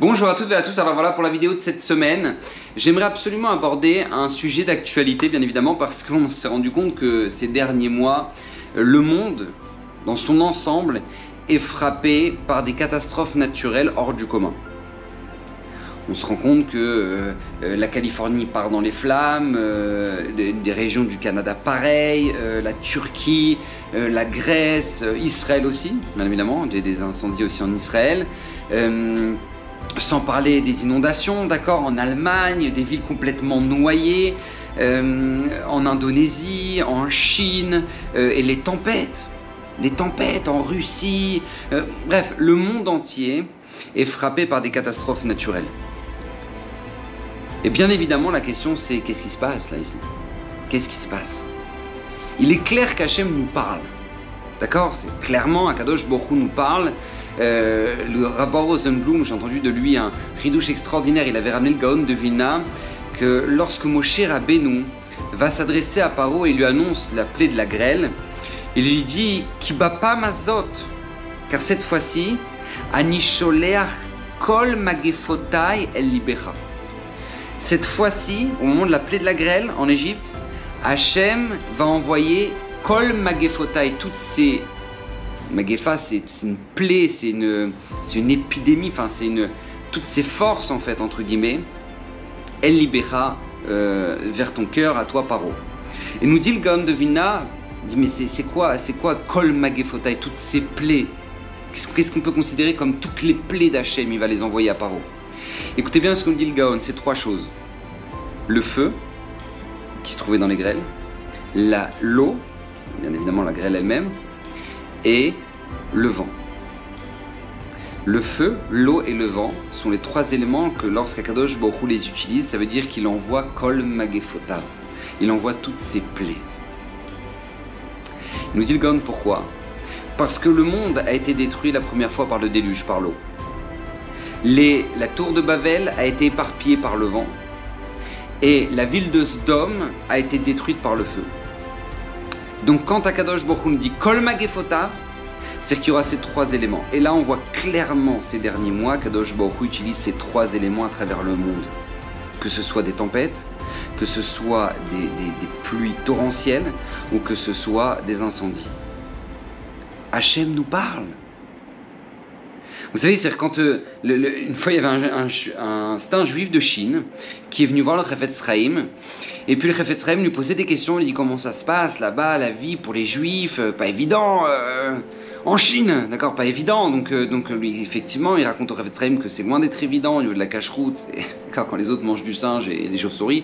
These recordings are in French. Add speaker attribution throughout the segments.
Speaker 1: Bonjour à toutes et à tous, alors voilà pour la vidéo de cette semaine. J'aimerais absolument aborder un sujet d'actualité bien évidemment parce qu'on s'est rendu compte que ces derniers mois, le monde dans son ensemble est frappé par des catastrophes naturelles hors du commun. On se rend compte que euh, euh, la Californie part dans les flammes, euh, des, régions du Canada pareil, la Turquie, la Grèce, Israël aussi, bien évidemment, des, des incendies aussi en Israël. Sans parler des inondations, d'accord, en Allemagne, des villes complètement noyées, euh, en Indonésie, en Chine, euh, et les tempêtes, les tempêtes en Russie. Euh, bref, le monde entier est frappé par des catastrophes naturelles. Et bien évidemment, la question c'est qu'est-ce qui se passe là ici? Qu'est-ce qui se passe? Il est clair qu'Hachem nous parle. D'accord? C'est clairement, Akadosh Borou nous parle. Euh, le Rabbi Rosenblum, j'ai entendu de lui un ridouche extraordinaire, il avait ramené le Gaon de Vilna, que lorsque Moshe Rabbeinu va s'adresser à Paro et lui annonce la plaie de la grêle, il lui dit Kibapa mazot, car cette fois-ci, Anisholeach kol magefotai el libera. Cette fois-ci, au moment de la plaie de la grêle en Égypte, Hachem va envoyer kol magefotai, toutes ces Magefa, c'est une plaie, c'est une, une épidémie, enfin, c'est une. Toutes ces forces, en fait, entre guillemets, elle libéra euh, vers ton cœur, à toi, Paro. Et nous dit le Gaon de Vina, dit, mais c'est quoi, c'est quoi Kol Magefotai, toutes ces plaies? Qu'est-ce qu'on peut considérer comme toutes les plaies d'Hachem? Il va les envoyer à Paro. Écoutez bien ce qu'on dit le Gaon, c'est trois choses. Le feu, qui se trouvait dans les grêles, l'eau, bien évidemment la grêle elle-même, et le vent. Le feu, l'eau et le vent sont les trois éléments que lorsqu'Akadosh Baruch les utilise, ça veut dire qu'il envoie Kol Magefota. Il envoie toutes ses plaies. Il nous dit le Gaon pourquoi? Parce que le monde a été détruit la première fois par le déluge, par l'eau. la tour de Babel a été éparpillée par le vent. Et la ville de Sdom a été détruite par le feu. Donc quand Akadosh Baruch nous dit Kol c'est qu'il y aura ces trois éléments. Et là, on voit clairement ces derniers mois qu'Akadosh Baruch utilise ces trois éléments à travers le monde. Que ce soit des tempêtes, que ce soit des, pluies torrentielles ou que ce soit des incendies. Hachem nous parle. Vous savez, c'est quand euh, une fois il y avait un, un, un, juif de Chine qui est venu voir le Refet Sraim, et puis le Refet Sraim lui posait des questions, il dit comment ça se passe là-bas, la vie pour les juifs, euh, pas évident. Euh, en Chine, d'accord, pas évident. Donc, donc lui, effectivement, il raconte au Refet Sraim que c'est loin d'être évident au niveau de la cache-route, quand les autres mangent du singe et des chauves-souris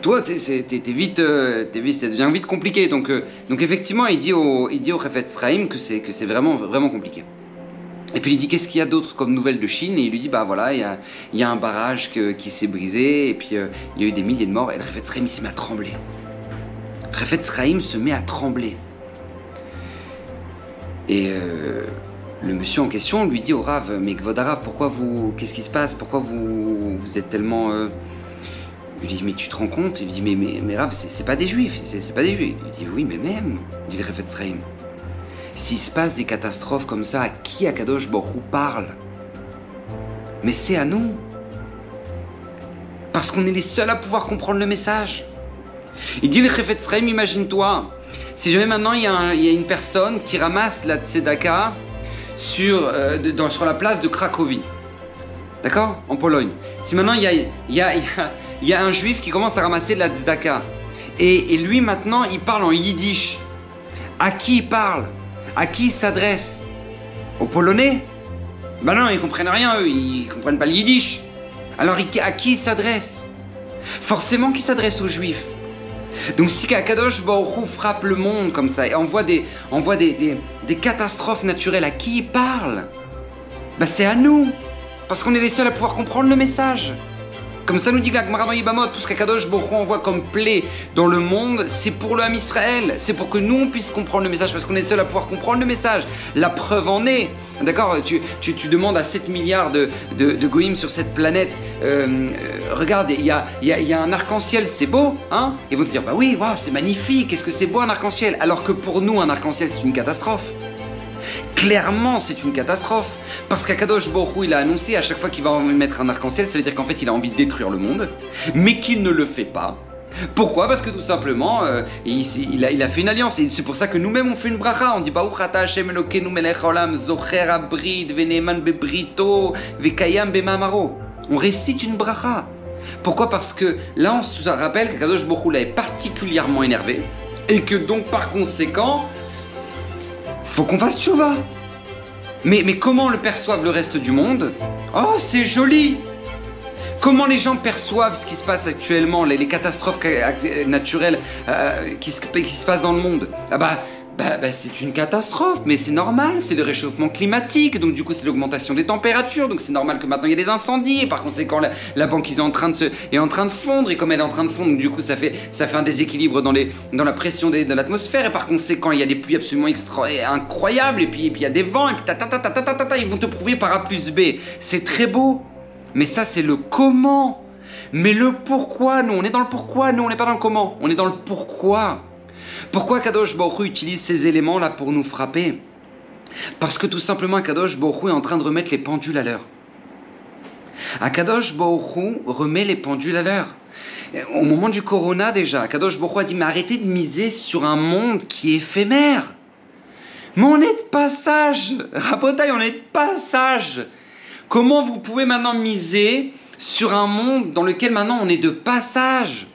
Speaker 1: toi, t'es, vite, vite, ça devient vite compliqué. Donc, donc effectivement, il dit au, il dit au que c'est, que c'est vraiment, vraiment compliqué. Et puis il dit qu'est-ce qu'il y a d'autre comme nouvelles de Chine? Et il lui dit bah voilà, il y a, un barrage qui s'est brisé et puis euh, il y a eu des milliers de morts et le Refet Sraim se met à trembler. Le Refet Sraim se met à trembler. Et euh, le monsieur en question lui dit au Rav mais Gvodarav, pourquoi vous, qu'est-ce qui se passe? Pourquoi vous, vous êtes tellement euh... Il lui dit mais tu te rends compte? Il lui dit mais, mais, mais Rav, c'est, pas des juifs, c'est, pas des juifs. Il dit oui mais même, il dit le Refet Sraim. S'il se passe des catastrophes comme ça, à qui Akadosh Borou parle? Mais c'est à nous. Parce qu'on est les seuls à pouvoir comprendre le message. Il dit le Chefetz imagine-toi, si jamais maintenant il y, a une personne qui ramasse la tzedaka sur, euh, la place de Cracovie, d'accord? En Pologne. Si maintenant il y a, un juif qui commence à ramasser la tzedaka, et, et lui maintenant il parle en yiddish, à qui il parle? À qui s'adresse? Aux Polonais? Ben non, ils comprennent rien, eux, ils comprennent pas le yiddish. Alors à qui s'adresse? Forcément qu'il s'adresse aux juifs. Donc si Kadosh Baruch frappe le monde comme ça et envoie des, envoie des, des, catastrophes naturelles, à qui il parle? Ben c'est à nous, parce qu'on est les seuls à pouvoir comprendre le message. Comme ça nous dit Gagmara dans tout ce qu'Akadosh Bokhu envoie comme plaie dans le monde, c'est pour le Ham Israël. C'est pour que nous on puisse comprendre le message, parce qu'on est seul à pouvoir comprendre le message. La preuve en est. D'accord tu, tu, demandes à 7 milliards de, de, sur cette planète, euh, euh, regarde, il y a, y, a, y a, un arc-en-ciel, c'est beau, hein? Ils vont te dire, bah oui, wow, c'est magnifique, est-ce que c'est beau un arc-en-ciel? Alors que pour nous, un arc-en-ciel, c'est une catastrophe. Clairement, c'est une catastrophe. Parce qu'Akadosh Borou, il a annoncé à chaque fois qu'il va mettre un arc-en-ciel, ça veut dire qu'en fait, il a envie de détruire le monde, mais qu'il ne le fait pas. Pourquoi? Parce que tout simplement, euh, il, a, fait une alliance. Et c'est pour ça que nous-mêmes, on fait une bracha. On dit Hashem Elokeinu melech olam abrid bebrito vekayam bemamaro. On récite une bracha. Pourquoi? Parce que là, on se rappelle qu'Akadosh Borou est particulièrement énervé. Et que donc, par conséquent, faut qu'on fasse tchouva. Mais, mais comment le perçoivent le reste du monde? Oh, c'est joli. Comment les gens perçoivent ce qui se passe actuellement, les, catastrophes naturelles euh, qui, se, passent dans le monde? Ah bah, bah, bah, c'est une catastrophe, mais c'est normal, c'est le réchauffement climatique, donc du coup c'est l'augmentation des températures, donc c'est normal que maintenant il y ait des incendies, et par conséquent la, banquise est en train de se, est en train de fondre, et comme elle est en train de fondre, du coup ça fait, ça fait un déséquilibre dans, les, dans la pression de l'atmosphère, et par conséquent il y a des pluies absolument extra, incroyables, et puis il y a des vents, et puis ta ta ta ta ta ta ta, ils vont te prouver par A plus B. C'est très beau, mais ça c'est le comment. Mais le pourquoi, nous on est dans le pourquoi, nous on n'est pas dans le comment, on est dans le pourquoi. Pourquoi Kadosh Baruch utilise ces éléments-là pour nous frapper? Parce que tout simplement, Kadosh Baruch est en train de remettre les pendules à l'heure. Akadosh Baruch remet les pendules à l'heure. Au moment du corona déjà, Akadosh Baruch a dit mais arrêtez de miser sur un monde qui est éphémère. Mais on est de passage, Rabotaille, on est de passage. Comment vous pouvez maintenant miser sur un monde dans lequel maintenant on est de passage?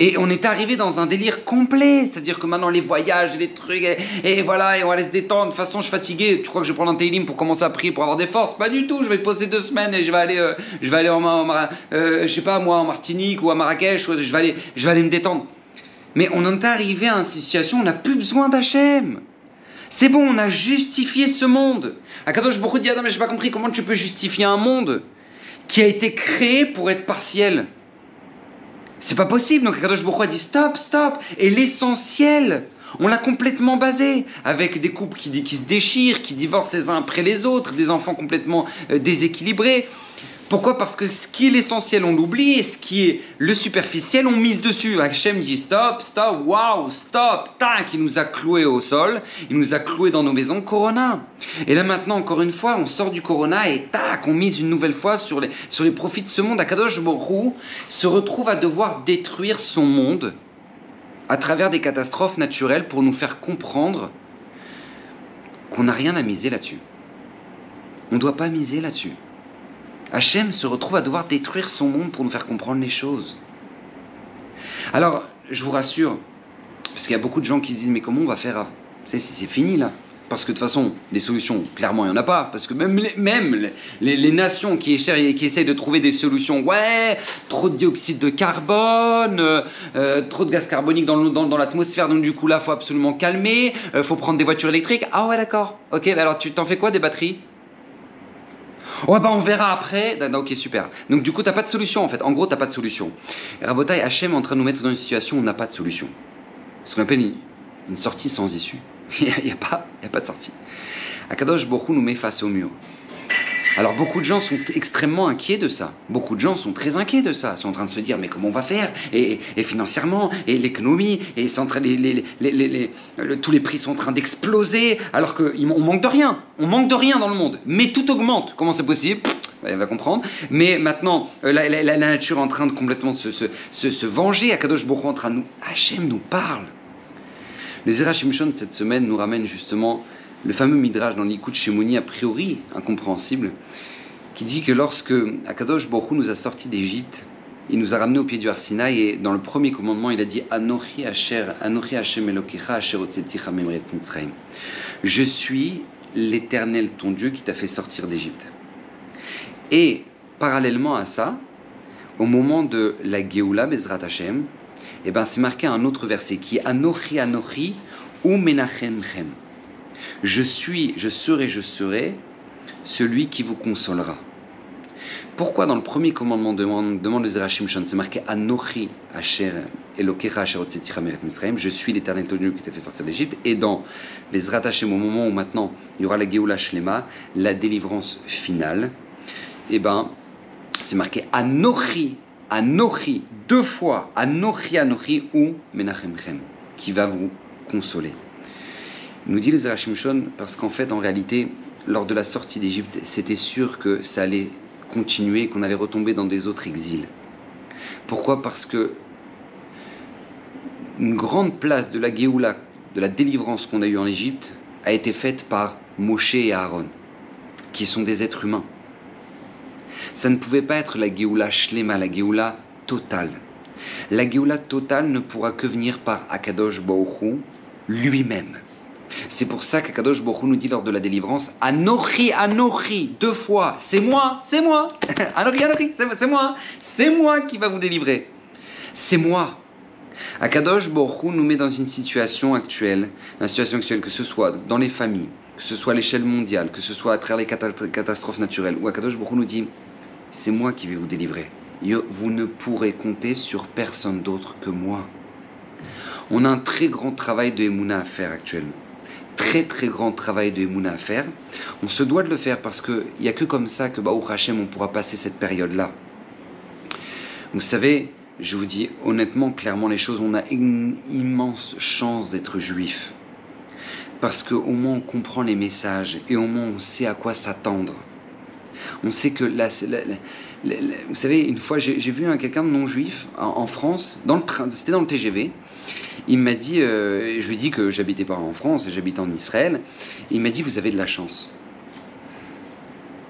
Speaker 1: Et on est arrivé dans un délire complet, c'est-à-dire que maintenant les voyages, les trucs, et, voilà, et on va aller se détendre. De toute façon, je suis fatigué. Tu crois que je vais prendre un télim pour commencer à prier pour avoir des forces? Pas du tout. Je vais poser deux semaines et je vais aller, euh, je vais aller en, euh, je sais pas moi, en Martinique ou à Marrakech. Je vais aller, je vais aller me détendre. Mais on est arrivé à une situation où on n'a plus besoin d'Hachem. C'est bon, on a justifié ce monde. Akadosh beaucoup dit, ah non mais j'ai pas compris comment tu peux justifier un monde qui a été créé pour être partiel? C'est pas possible. Donc Kadosh Baruch dit stop, stop. Et l'essentiel, on l'a complètement basé avec des couples qui, qui, se déchirent, qui divorcent les uns après les autres, des enfants complètement euh, déséquilibrés. Pourquoi? Parce que ce qui est l'essentiel, on l'oublie, et ce qui est le superficiel, on mise dessus. Hachem dit stop, stop, waouh, stop, tac, il nous a cloué au sol, il nous a cloué dans nos maisons, Corona. Et là maintenant, encore une fois, on sort du Corona et tac, on mise une nouvelle fois sur les, sur les profits de ce monde. Akadosh Borou se retrouve à devoir détruire son monde à travers des catastrophes naturelles pour nous faire comprendre qu'on n'a rien à miser là-dessus. On ne doit pas miser là-dessus. Hachem se retrouve à devoir détruire son monde pour nous faire comprendre les choses. Alors, je vous rassure, parce qu'il y a beaucoup de gens qui se disent mais comment on va faire C'est fini là. Parce que de toute façon, des solutions, clairement, il n'y en a pas. Parce que même les, nations qui, essayent de trouver des solutions, ouais, trop de dioxyde de carbone, euh, euh, trop de gaz carbonique dans, dans, l'atmosphère, donc du coup là, faut absolument calmer, euh, faut prendre des voitures électriques. Ah ouais, d'accord. Ok, alors tu t'en fais quoi des batteries? Ouais, bah on verra après. ok, super. Donc du coup, t'as pas de solution en fait. En gros, t'as pas de solution. Rabotai, Hachem est en train de nous mettre dans une situation où on n'a pas de solution. Ce qu'on appelle une, sortie sans issue. Il n'y a, pas, a pas de sortie. Akadosh Borou nous met face au mur. Alors beaucoup de gens sont extrêmement inquiets de ça. Beaucoup de gens sont très inquiets de ça. Ils sont en train de se dire mais comment on va faire? Et, financièrement et l'économie et tous les prix sont en train d'exploser alors qu'on manque de rien. On manque de rien dans le monde. Mais tout augmente. Comment c'est possible? Elle va comprendre. Mais maintenant, euh, la, nature est en train de complètement se, se, se, venger. Akadosh Baruch en train de nous... Hachem nous parle. Les Zerachim cette semaine nous ramène justement le fameux midrash dans l'Ikut Shemoni, a priori incompréhensible, qui dit que lorsque Akadosh Baruch nous a sortis d'Égypte, il nous a ramenés au pied du Arsinaï et dans le premier commandement, il a dit Anochi Asher, Anochi Hashem Elokecha Asher Mitzrayim. Je suis l'Éternel ton Dieu qui t'a fait sortir d'Égypte. Et parallèlement à ça, au moment de la Geoula Bezrat Hashem, eh ben, c'est marqué un autre verset qui est Anochi Anochi ou Menachem Chem. Je suis, je serai, je serai celui qui vous consolera. Pourquoi dans le premier commandement demande, demande le Zerachim Shon, c'est marqué Anochi Asher Elokecha Asher Misraim, je suis l'éternel ton Dieu qui t'a fait sortir d'Égypte. Et dans les Hashem, au moment où maintenant il y aura la Geoula Shlema, la délivrance finale, et eh ben c'est marqué Anochi, Anochi, deux fois, Anochi, Anochi ou Menachem qui va vous consoler. Nous dit le Zerachim Shon parce qu'en fait, en réalité, lors de la sortie d'Égypte, c'était sûr que ça allait continuer, qu'on allait retomber dans des autres exils. Pourquoi? Parce que une grande place de la Géoula, de la délivrance qu'on a eue en Égypte, a été faite par Moshe et Aaron, qui sont des êtres humains. Ça ne pouvait pas être la Géoula Shlema, la Géoula totale. La Géoula totale ne pourra que venir par Akadosh Baruch lui-même. C'est pour ça qu'Akadosh Baruch nous dit lors de la délivrance Anochi, Anochi, deux fois, c'est moi, c'est moi, Anochi, Anochi, c'est moi, c'est moi qui va vous délivrer. C'est moi. Akadosh Baruch nous met dans une situation actuelle, une situation actuelle, que ce soit dans les familles, que ce soit à l'échelle mondiale, que ce soit à travers les catastrophes naturelles, où Akadosh Baruch nous dit C'est moi qui vais vous délivrer. Vous ne pourrez compter sur personne d'autre que moi. On a un très grand travail de Emouna à faire actuellement très très grand travail de Emouna à faire. On se doit de le faire parce qu'il n'y a que comme ça que Baou Hashem on pourra passer cette période-là. Vous savez, je vous dis honnêtement, clairement les choses, on a une immense chance d'être juif. Parce qu'au moins on comprend les messages et au moins on sait à quoi s'attendre. On sait que là, vous savez, une fois j'ai vu quelqu'un de non juif en, France, c'était dans le TGV, il m'a dit, euh, je lui ai dit que j'habitais pas en France, j'habitais en Israël. Il m'a dit, vous avez de la chance.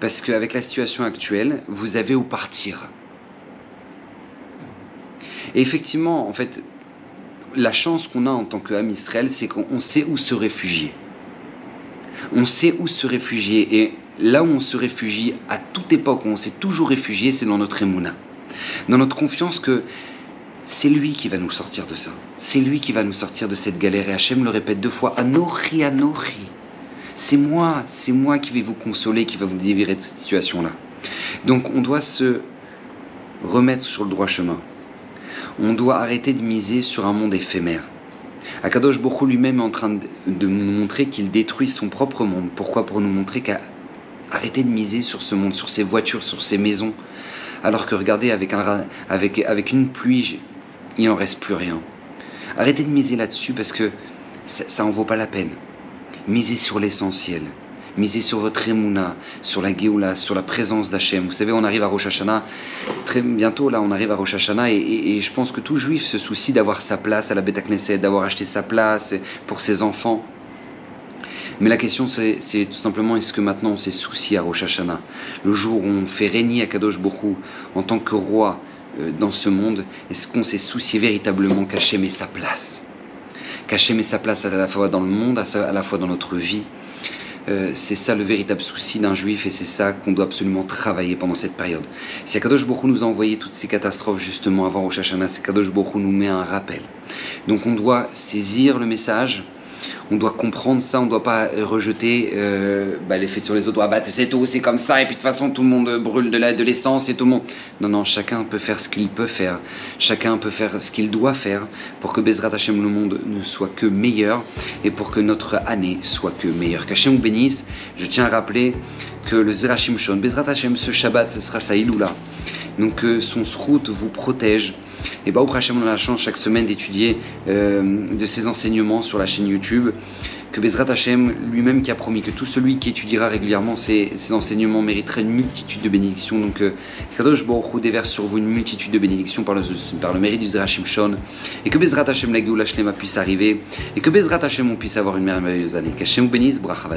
Speaker 1: Parce qu'avec la situation actuelle, vous avez où partir. Et effectivement, en fait, la chance qu'on a en tant qu'âme Israël, c'est qu'on sait où se réfugier. On sait où se réfugier. Et là où on se réfugie, à toute époque où on s'est toujours réfugié, c'est dans notre émouna. Dans notre confiance que c'est lui qui va nous sortir de ça. C'est lui qui va nous sortir de cette galère. Et Hachem le répète deux fois Anori, Anori. C'est moi, c'est moi qui vais vous consoler, qui va vous délivrer de cette situation-là. Donc on doit se remettre sur le droit chemin. On doit arrêter de miser sur un monde éphémère. Akadosh Boko lui-même est en train de nous montrer qu'il détruit son propre monde. Pourquoi? Pour nous montrer qu'arrêter de miser sur ce monde, sur ces voitures, sur ces maisons. Alors que regardez, avec, un, avec, avec une pluie, il n'en reste plus rien. Arrêtez de miser là-dessus parce que ça n'en vaut pas la peine. Misez sur l'essentiel. Misez sur votre émouna, sur la Géoula, sur la présence d'Hachem. Vous savez, on arrive à Rosh Hashanah, très bientôt là, on arrive à Rosh Hashanah, et, je pense que tout juif se soucie d'avoir sa place à la Beth Knesset, d'avoir acheté sa place pour ses enfants. Mais la question, c'est tout simplement est-ce que maintenant on s'est soucié à Rosh Hashanah? Le jour où on fait régner à Kadosh Borou en tant que roi, euh, dans ce monde Est-ce qu'on s'est soucié véritablement qu'Hachem ait sa place? Qu'Hachem ait sa place à la fois dans le monde, à la fois dans notre vie? Euh, c'est ça le véritable souci d'un juif et c'est ça qu'on doit absolument travailler pendant cette période. Si Akadosh Borou nous a envoyé toutes ces catastrophes justement avant Rosh Hashanah, c'est Akadosh Borou nous met un rappel. Donc on doit saisir le message, on doit comprendre ça, on ne doit pas rejeter euh, bah, l'effet sur les autres. Ah bah c'est tout, c'est comme ça, et puis de toute façon tout le monde brûle de l'essence et tout le monde. Non, non, chacun peut faire ce qu'il peut faire, chacun peut faire ce qu'il doit faire pour que Bezrat Hashem le monde ne soit que meilleur et pour que notre année soit que meilleure. Qu'Hachem vous bénisse. Je tiens à rappeler que le Zerachim Shon, Bezrat Hashem, ce Shabbat, ce sera sa Iloula. Donc que son srout vous protège et bah, Hachem, on a la chance chaque semaine d'étudier euh, de ses enseignements sur la chaîne YouTube. Que Bezrat Hashem lui-même qui a promis que tout celui qui étudiera régulièrement ces, enseignements mériterait une multitude de bénédictions. Donc, euh, Kadosh Baruch déverse sur vous une multitude de bénédictions par le, par le mérite du Zerachim Shon. Et que Bezrat Hashem la Shlema puisse arriver. Et que Bezrat Hashem on puisse avoir une merveilleuse année. Qu'Hashem vous bénisse, Bracha